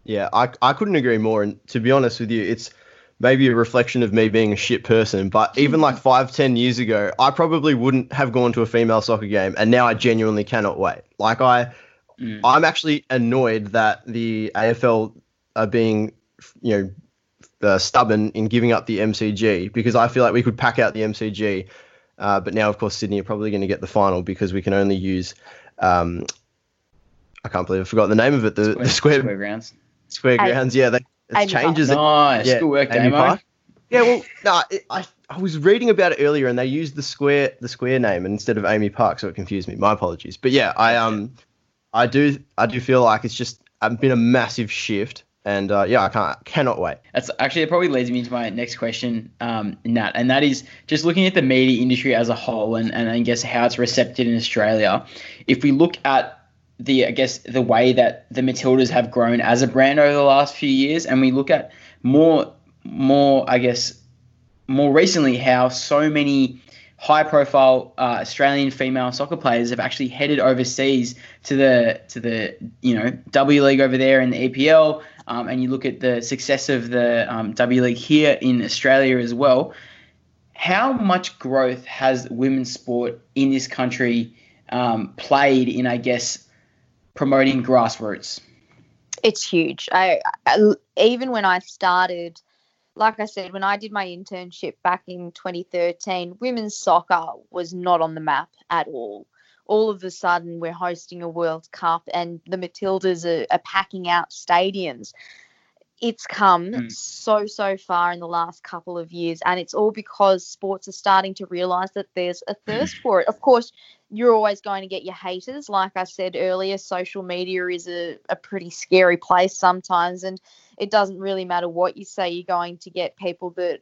Yeah, I, I couldn't agree more. And to be honest with you, it's maybe a reflection of me being a shit person. But even like five, ten years ago, I probably wouldn't have gone to a female soccer game, and now I genuinely cannot wait. Like I, mm. I'm actually annoyed that the AFL are being, you know, uh, stubborn in giving up the MCG because I feel like we could pack out the MCG. Uh, but now, of course, Sydney are probably going to get the final because we can only use. Um, I can't believe I forgot the name of it. The square, the square, square grounds. Square grounds. Yeah, that changes. Nice. It. Yeah, Good work, Damo. Yeah, well, no, it, I I was reading about it earlier, and they used the square the square name instead of AAMI Park, so it confused me. My apologies. But yeah, I um, I do I do feel like it's just been a massive shift and uh, yeah, I can't cannot wait. That's actually it. Probably leads me into my next question, um, Nat, and that is just looking at the media industry as a whole, and, and I guess how it's receptive in Australia. If we look at the I guess the way that the Matildas have grown as a brand over the last few years, and we look at more more I guess more recently how so many high profile uh, Australian female soccer players have actually headed overseas to the to the you know W League over there in the EPL um, and you look at the success of the um, W League here in Australia as well, how much growth has women's sport in this country um, played in, I guess, promoting grassroots? It's huge. I, I, even when I started, like I said, when I did my internship back in 2013, women's soccer was not on the map at all all of a sudden we're hosting a World Cup and the Matildas are, are packing out stadiums. It's come mm. so, so far in the last couple of years, and it's all because sports are starting to realize that there's a thirst for it. Of course, you're always going to get your haters. Like I said earlier, social media is a, a pretty scary place sometimes, and it doesn't really matter what you say, you're going to get people that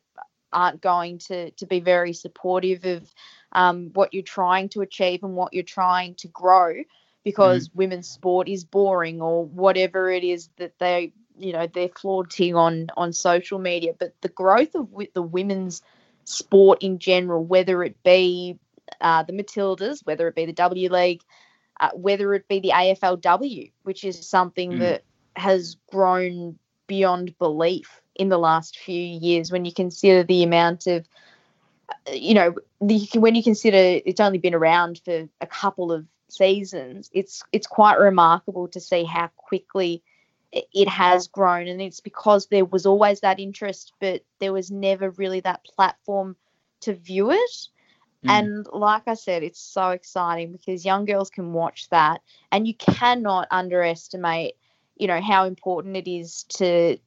aren't going to, to be very supportive of um, what you're trying to achieve and what you're trying to grow because women's sport is boring or whatever it is that they you know they're flaunting on on social media but the growth of the women's sport in general whether it be uh, the matildas whether it be the w league uh, whether it be the aflw which is something Mm. that has grown beyond belief in the last few years when you consider the amount of uh, you know the, when you consider it's only been around for a couple of seasons it's it's quite remarkable to see how quickly it has grown and it's because there was always that interest but there was never really that platform to view it Mm. and like I said, it's so exciting because young girls can watch that, and you cannot underestimate, you know, how important it is to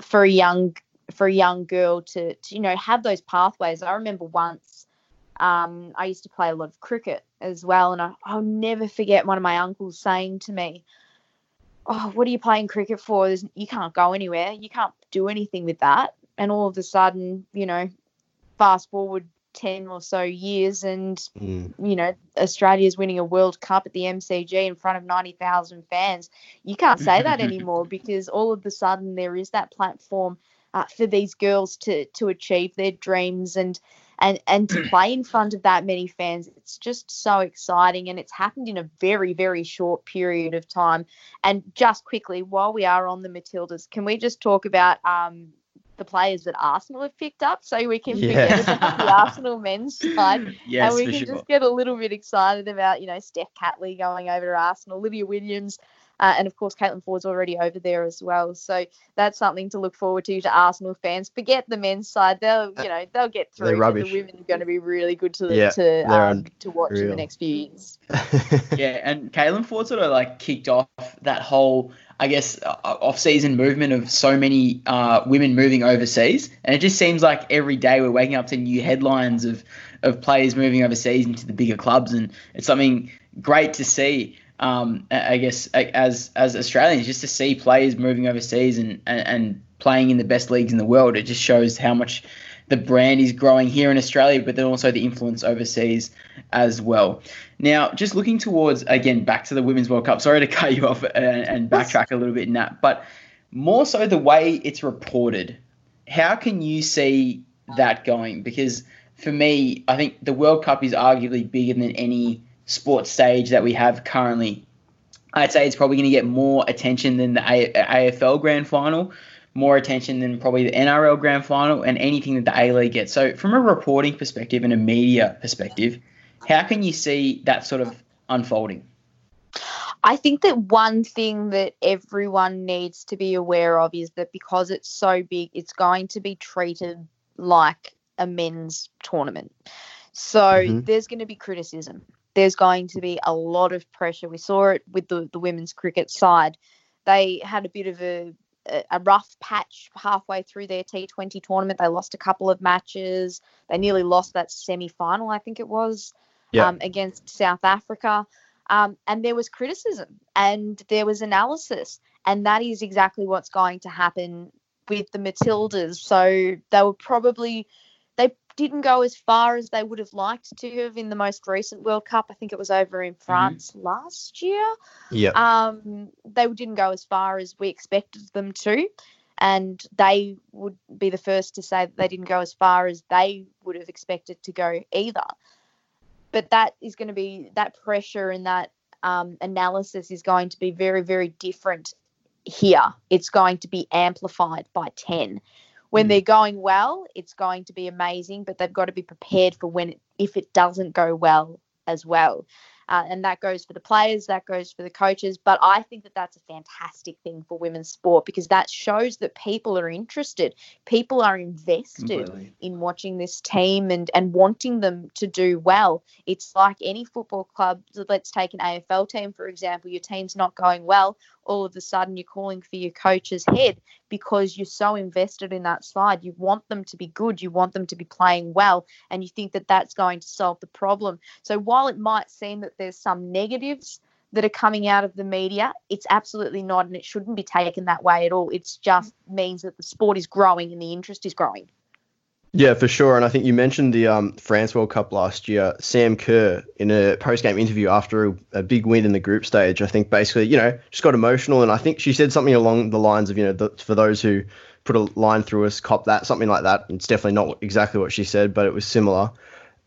for a young for a young girl to, to you know have those pathways. I remember once, um, I used to play a lot of cricket as well, and I, I'll never forget one of my uncles saying to me, "Oh, what are you playing cricket for? There's, you can't go anywhere. You can't do anything with that." And all of a sudden, you know, fast forward 10 or so years and Mm. you know australia's winning a world cup at the mcg in front of 90000 fans you can't say that anymore because all of a sudden there is that platform uh, for these girls to to achieve their dreams and and and to play in front of that many fans it's just so exciting and it's happened in a very very short period of time and just quickly while we are on the matildas can we just talk about um the players that Arsenal have picked up, so we can Yeah. forget about the Arsenal men's side, yes, and we can sure. just get a little bit excited about, you know, Steph Catley going over to Arsenal, Lydia Williams, uh, and of course Caitlin Foord's already over there as well. So that's something to look forward to to Arsenal fans. Forget the men's side; they'll, you know, they'll get They're through. but rubbish. The women are going to be really good to Yeah, to um, to watch in the next few years. yeah, and Caitlin Foord sort of like kicked off that whole, I guess, uh, off-season movement of so many uh, women moving overseas, and it just seems like every day we're waking up to new headlines of of players moving overseas into the bigger clubs, and it's something great to see. Um, I guess as as Australians, just to see players moving overseas and, and and playing in the best leagues in the world, it just shows how much the brand is growing here in Australia, but then also the influence overseas as well. Now, just looking towards again back to the Women's World Cup. Sorry to cut you off and, and backtrack a little bit in that, but more so the way it's reported. How can you see that going? Because for me, I think the World Cup is arguably bigger than any sports stage that we have currently. I'd say it's probably going to get more attention than the A- AFL Grand Final, more attention than probably the NRL Grand Final, and anything that the A League gets. So, from a reporting perspective and a media perspective, how can you see that sort of unfolding? I think that one thing that everyone needs to be aware of is that because it's so big, it's going to be treated like a men's tournament. So Mhm. there's going to be criticism. There's going to be a lot of pressure. We saw it with the, the women's cricket side. They had a bit of a, a rough patch halfway through their T20 tournament. They lost a couple of matches. They nearly lost that semi final, I think it was, Yeah. um, against South Africa. Um, and there was criticism and there was analysis. And that is exactly what's going to happen with the Matildas. So they were probably, didn't go as far as they would have liked to have in the most recent World Cup. I think it was over in France last year yep. um, they didn't go as far as we expected them to, and they would be the first to say that they didn't go as far as they would have expected to go either. But that is going to be that pressure and that um, analysis is going to be very, very different here. It's going to be amplified by 10. When Mm. they're going well, it's going to be amazing, but they've got to be prepared for when if it doesn't go well as well. Uh, and that goes for the players, that goes for the coaches. But I think that that's a fantastic thing for women's sport because that shows that people are interested, people are invested in watching this team and and wanting them to do well. It's like any football club. Let's take an AFL team for example. Your team's not going well. All of a sudden, you're calling for your coach's head because you're so invested in that side. You want them to be good. You want them to be playing well, and you think that that's going to solve the problem. So while it might seem that there's some negatives that are coming out of the media, it's absolutely not, and it shouldn't be taken that way at all. It just means that the sport is growing and the interest is growing. Yeah, for sure. And I think you mentioned the um, France World Cup last year. Sam Kerr, in a post game interview after a, a, big win in the group stage, I think basically, you know, just got emotional. And I think she said something along the lines of, you know, the, for those who put a line through us, cop that, something like that. It's definitely not exactly what she said, but it was similar.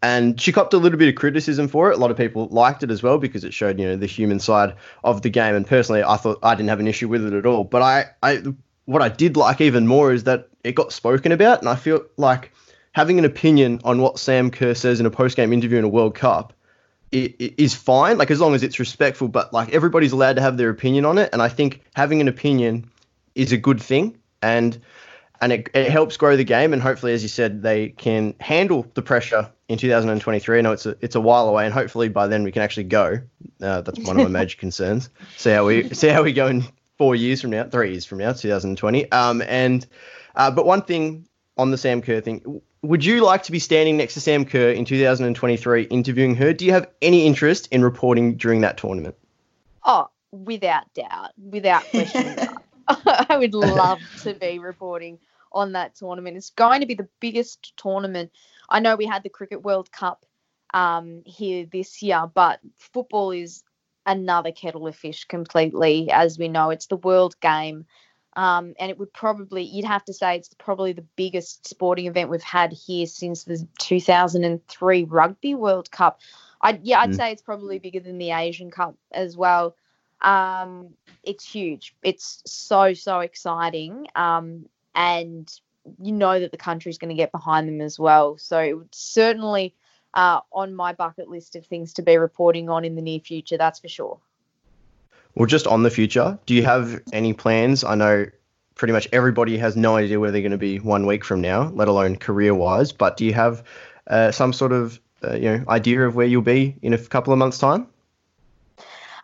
And she copped a little bit of criticism for it. A lot of people liked it as well because it showed, you know, the human side of the game. And personally, I thought I didn't have an issue with it at all. But I, I what I did like even more is that it got spoken about. And I feel like having an opinion on what Sam Kerr says in a post game interview in a World Cup it, it is fine, like as long as it's respectful. But like everybody's allowed to have their opinion on it, and I think having an opinion is a good thing, and and it, it helps grow the game. And hopefully, as you said, they can handle the pressure in 2023. I know it's a it's a while away, and hopefully by then we can actually go. Uh, that's one of my major concerns. See how we see how we go in four years from now, three years from now, 2020. Um, and uh, but one thing on the Sam Kerr thing, would you like to be standing next to Sam Kerr in 2023 interviewing her? Do you have any interest in reporting during that tournament? Oh, without doubt, without question. I would love to be reporting on that tournament. It's going to be the biggest tournament. I know we had the Cricket World Cup um, here this year, but football is another kettle of fish completely. As we know, it's the world game. Um, and it would probably, you'd have to say it's probably the biggest sporting event we've had here since the 2003 Rugby World Cup. I, yeah, I'd mm. say it's probably bigger than the Asian Cup as well. Um, it's huge. It's so, so exciting. Um, and you know that the country's going to get behind them as well. So it would certainly uh, on my bucket list of things to be reporting on in the near future, that's for sure. Well, just on the future, do you have any plans? I know pretty much everybody has no idea where they're going to be one week from now, let alone career-wise. But do you have uh, some sort of uh, you know idea of where you'll be in a couple of months' time?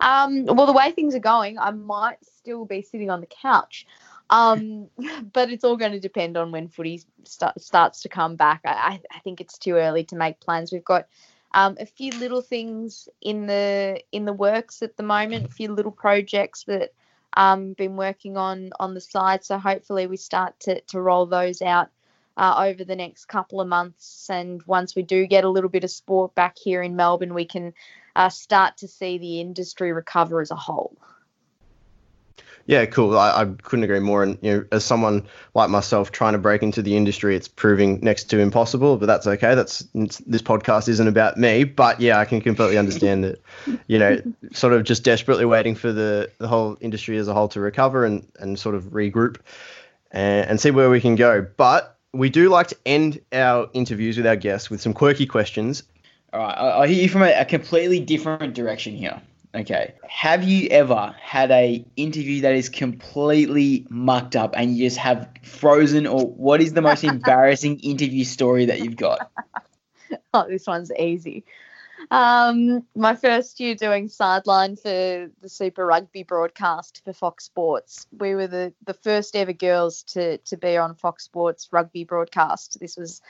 Um, well, the way things are going, I might still be sitting on the couch. Um, but it's all going to depend on when footy start, starts to come back. I, I think it's too early to make plans. We've got um, a few little things in the in the works at the moment, a few little projects that um been working on on the side. So hopefully we start to to roll those out uh, over the next couple of months. And once we do get a little bit of sport back here in Melbourne, we can uh, start to see the industry recover as a whole. Yeah, cool. I, I, couldn't agree more. And you know, as someone like myself trying to break into the industry, it's proving next to impossible. But that's okay. That's this podcast isn't about me. But yeah, I can completely understand that. You know, sort of just desperately waiting for the the whole industry as a whole to recover and and sort of regroup and, and see where we can go. But we do like to end our interviews with our guests with some quirky questions. All right, I'll hear you from a, a completely different direction here. Okay. Have you ever had a interview that is completely mucked up and you just have frozen or what is the most embarrassing interview story that you've got? Oh, this one's easy. Um, my first year doing sideline for the Super Rugby broadcast for Fox Sports. We were the, the first ever girls to to be on Fox Sports rugby broadcast. This was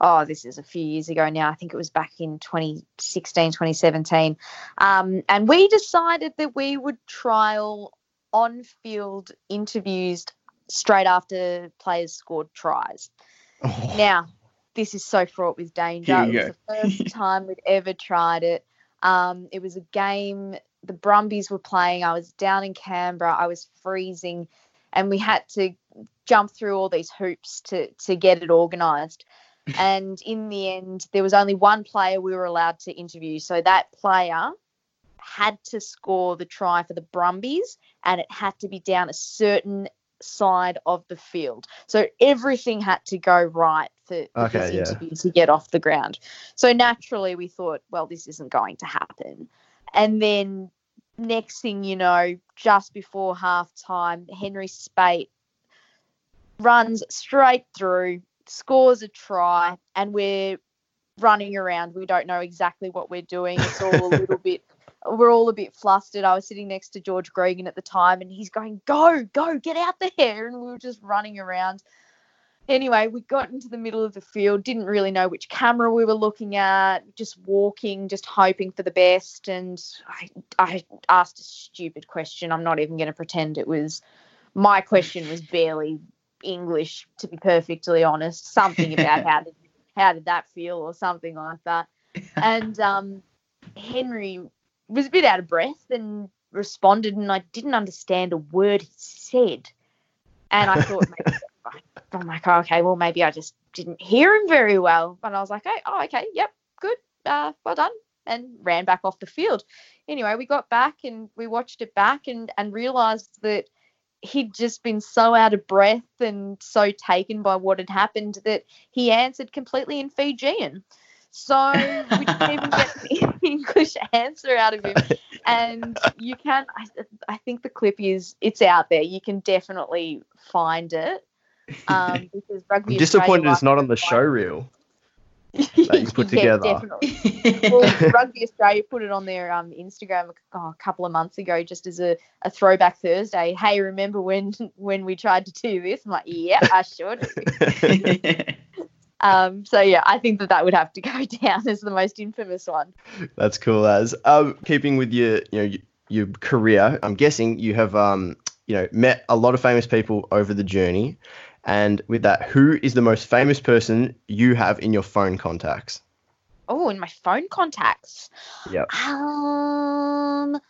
oh, this is a few years ago now. I think it was back in 2016, 2017. Um, and we decided that we would trial on field interviews straight after players scored tries. Oh. Now, this is so fraught with danger. It was go. the first time we'd ever tried it. Um, it was a game, the Brumbies were playing. I was down in Canberra, I was freezing, and we had to jump through all these hoops to, to get it organised and in the end, there was only one player we were allowed to interview. So that player had to score the try for the Brumbies, and it had to be down a certain side of the field. So everything had to go right for, for okay, this interview yeah. to get off the ground. So naturally, we thought, well, this isn't going to happen. And then next thing you know, just before half time, Henry Speight runs straight through, scores a try, and we're running around. We don't know exactly what we're doing. It's all a little bit. We're all a bit flustered. I was sitting next to George Gregan at the time, and he's going, "Go, go, get out there!" And we were just running around. Anyway, we got into the middle of the field. Didn't really know which camera we were looking at. Just walking, just hoping for the best. And I, I asked a stupid question. I'm not even going to pretend it was my question. Was barely English, to be perfectly honest. Something about how did how did that feel or something like that. And um, Henry was a bit out of breath and responded, and I didn't understand a word he said. And I thought, maybe, I'm like, oh, okay, well, maybe I just didn't hear him very well. But I was like, oh, oh okay, yep, good, uh, well done, and ran back off the field. Anyway, we got back and we watched it back and and realised that he'd just been so out of breath and so taken by what had happened that he answered completely in Fijian. So we didn't even get the English answer out of him. And you can, I, I think the clip is, it's out there. You can definitely find it. Um, because rugby I'm disappointed Australia it's not on the show reel that you put Yeah, together. definitely. well, Rugby Australia put it on their um, Instagram oh, a couple of months ago, just as a, a throwback Thursday. Hey, remember when when we tried to do this? I'm like, yeah, I should. Um, so yeah, I think that that would have to go down as the most infamous one. That's cool as. Um, keeping with your, you know, y- your career, I'm guessing you have, um, you know, met a lot of famous people over the journey. And with that, who is the most famous person you have in your phone contacts? Oh, in my phone contacts. Yep. Um,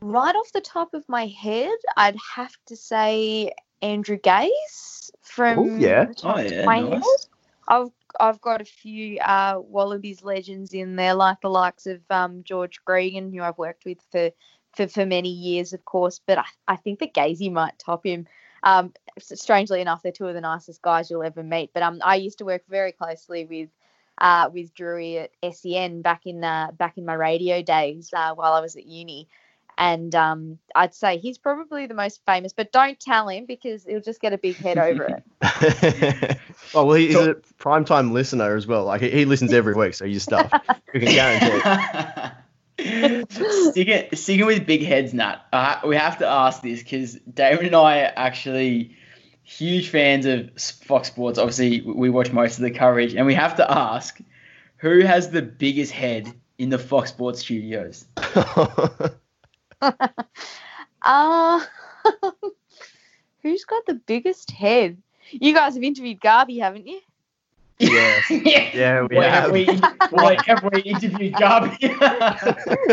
right off the top of my head, I'd have to say Andrew Gaze from Oh, yeah. the top Oh, of yeah, my nice. head. I've I've got a few uh, Wallabies legends in there, like the likes of um, George Gregan, who I've worked with for, for, for many years, of course. But I, I think that Gazy might top him. Um, strangely enough, they're two of the nicest guys you'll ever meet. But um, I used to work very closely with uh, with Drury at SEN back in uh, back in my radio days uh, while I was at uni. And um, I'd say he's probably the most famous, but don't tell him because he'll just get a big head over it. oh, well, he's So- a primetime listener as well. Like, he, he listens every week, so you stuff. We can guarantee it. Sticking, sticking with big heads, Nat. Uh, we have to ask this because David and I are actually huge fans of Fox Sports. Obviously, we watch most of the coverage, and we have to ask who has the biggest head in the Fox Sports studios. Uh, who's got the biggest head? You guys have interviewed Garby, haven't you? Yes. yeah, Yeah, we Wait, have. we, wait, have we interviewed Garby?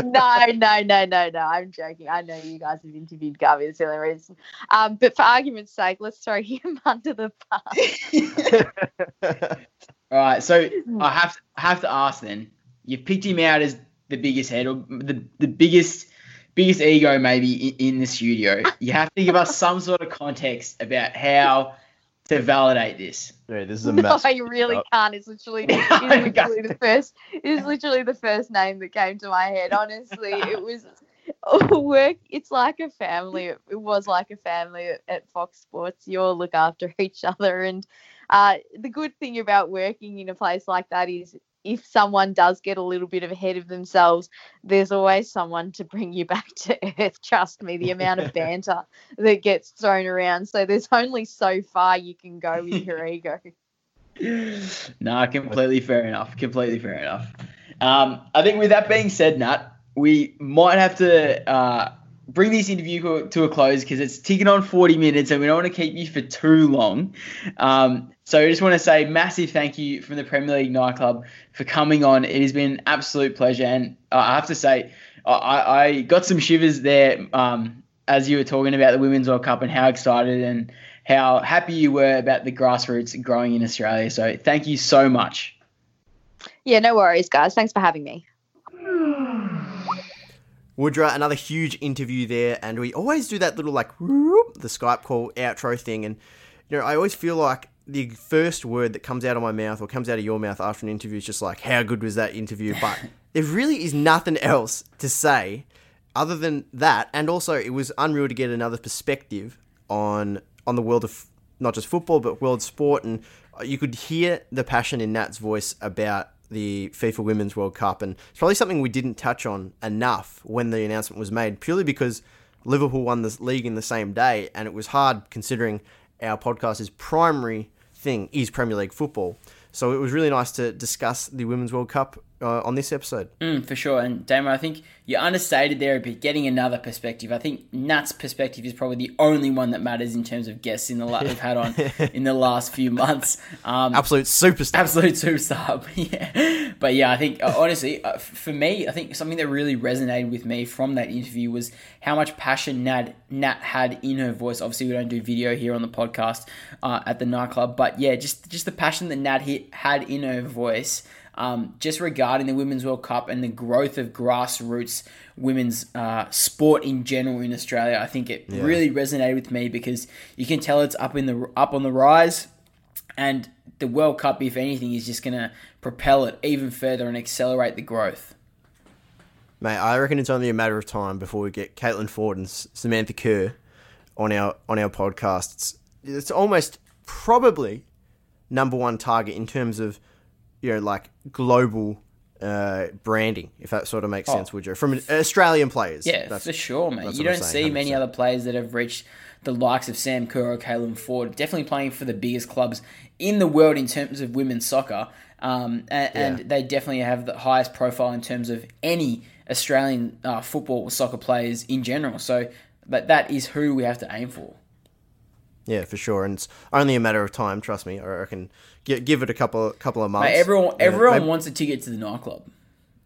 no, no, no, no, no. I'm joking. I know you guys have interviewed Garby. That's the only reason. Um, but for argument's sake, let's throw him under the bus. All right, so I have to, I have to ask then. You've picked him out as the biggest head or the, the biggest biggest ego maybe in, in the studio. You have to give us some sort of context about how to validate this. Yeah, this is a mess. No, massive. you really up. can't. It's literally, it's literally the first. It's literally the first name that came to my head. Honestly, it was oh, work. It's like a family. It, it was like a family at, at Fox Sports. You all look after each other, and uh, the good thing about working in a place like that is. If someone does get a little bit ahead of themselves, there's always someone to bring you back to earth. Trust me, the amount of banter that gets thrown around. So there's only so far you can go with your ego. no, completely fair enough. Completely fair enough. Um, I think with that being said, Nat, we might have to uh, bring this interview to- a close because it's ticking on 40 minutes and we don't want to keep you for too long. Um, so I just want to say massive thank you from the Premier League Nightclub for coming on. It has been an absolute pleasure. And I have to say, I, I got some shivers there um, as you were talking about the Women's World Cup and how excited and how happy you were about the grassroots growing in Australia. So thank you so much. Yeah, no worries, guys. Thanks for having me. Woodra, another huge interview there, and we always do that little like whoop, the Skype call outro thing, and you know I always feel like the first word that comes out of my mouth or comes out of your mouth after an interview is just like how good was that interview, but there really is nothing else to say other than that, and also it was unreal to get another perspective on on the world of not just football but world sport, and you could hear the passion in Nat's voice about the FIFA Women's World Cup, and it's probably something we didn't touch on enough when the announcement was made, purely because Liverpool won the league in the same day, and it was hard considering our podcast's primary thing is Premier League football. So it was really nice to discuss the Women's World Cup uh, on this episode. Mm, for sure. And Damon, I think you understated there a bit, getting another perspective. I think Nat's perspective is probably the only one that matters in terms of guests in the la- we've had on in the last few months. Um, Absolute superstar. absolute superstar. yeah, but yeah, I think uh, honestly, uh, for me, I think something that really resonated with me from that interview was how much passion Nat Nat had in her voice. Obviously, we don't do video here on the podcast uh, at the nightclub, but yeah, just just the passion that Nat hit, had in her voice. Um, just regarding the Women's World Cup and the growth of grassroots women's uh, sport in general in Australia, I think it really resonated with me because you can tell it's up in the up on the rise and the World Cup, if anything, is just going to propel it even further and accelerate the growth. Mate, I reckon it's only a matter of time before we get Caitlin Foord and Samantha Kerr on our on our podcast. It's, it's almost probably number one target in terms of you know like global uh, branding, if that sort of makes sense, would you? From Australian players, Oh. Yeah, That's- for sure, mate. You don't see many 100%. other players that have reached the likes of Sam Kerr or Caitlin Foord. Definitely playing for the biggest clubs in the world in terms of women's soccer. Um, and, and they definitely have the highest profile in terms of any Australian uh, football or soccer players in general. So, but that is who we have to aim for. Yeah, for sure, and it's only a matter of time. Trust me. I reckon give, give it a couple couple of months. Mate, everyone, everyone maybe- wants a ticket to the nightclub.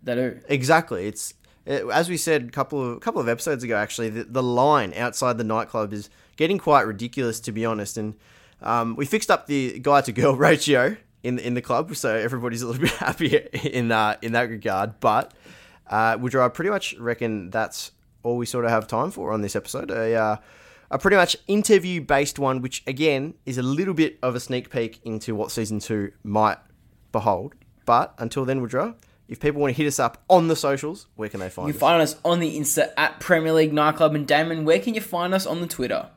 They do. Exactly. It's it, as we said a couple of couple of episodes ago. Actually, the, the line outside the nightclub is getting quite ridiculous, to be honest. And um, we fixed up the guy to girl ratio in in the club, so everybody's a little bit happier in uh, in that regard. But uh, Woodrow, I pretty much reckon that's all we sort of have time for on this episode. A uh, a pretty much interview based one, which again is a little bit of a sneak peek into what season two might behold. But until then, Woodrow, if people want to hit us up on the socials, where can they find us? You us? can find us on the Insta at Premier League Nightclub. And Damon, where can you find us on the Twitter?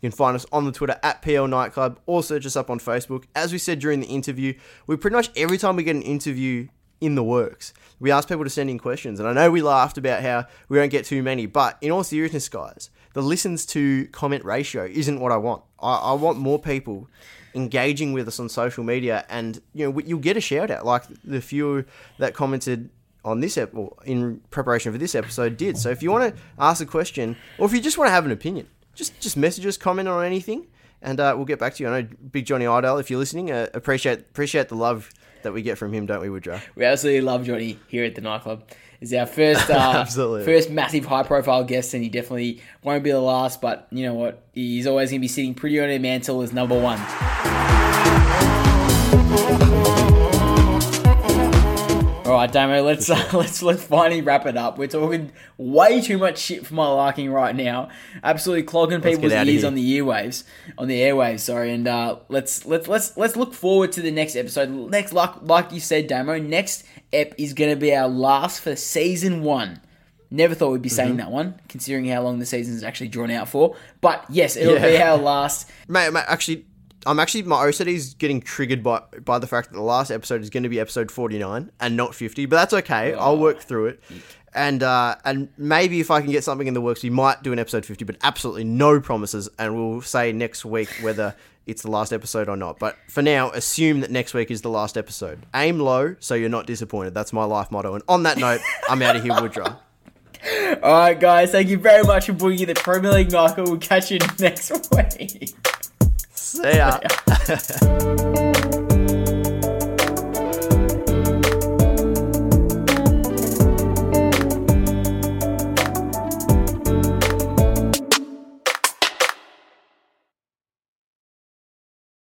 You can find us on the Twitter at PL Nightclub or search us up on Facebook. As we said during the interview, we pretty much every time we get an interview in the works, we ask people to send in questions. And I know we laughed about how we don't get too many, but in all seriousness, guys, the listens to comment ratio isn't what I want. I, I want more people engaging with us on social media, and you know you'll get a shout out like the few that commented on this ep- well, in preparation for this episode did. So if you want to ask a question, or if you just want to have an opinion, just just message us, comment on anything, and uh, we'll get back to you. I know Big Johnny Idle, if you're listening, uh, appreciate appreciate the love that we get from him, don't we, Woodrow? We absolutely love Johnny here at the nightclub. Is our first, uh, first massive high-profile guest, and he definitely won't be the last. But you know what? He's always going to be sitting pretty on a mantle as number one. All right, Damo, let's uh, let's let's finally wrap it up. We're talking way too much shit for my liking right now. Absolutely clogging people's ears on the earwaves, on the airwaves. Sorry, and uh, let's let's let's let's look forward to the next episode. Next, like like you said, Damo, next ep is going to be our last for season one. Never thought we'd be saying Mm-hmm. that one, considering how long the season's actually drawn out for. But yes, it'll be our last. Mate, mate, actually, I'm actually my OCD is getting triggered by by the fact that the last episode is going to be episode 49 and not 50, but that's okay. I'll work through it. And uh, and maybe if I can get something in the works, we might do an episode 50, but absolutely no promises. And we'll say next week whether it's the last episode or not. But for now, assume that next week is the last episode. Aim low so you're not disappointed. That's my life motto. And on that note, I'm out of here, Woodrow. All right, guys, thank you very much for bringing the Premier League Michael. We'll catch you next week. See ya.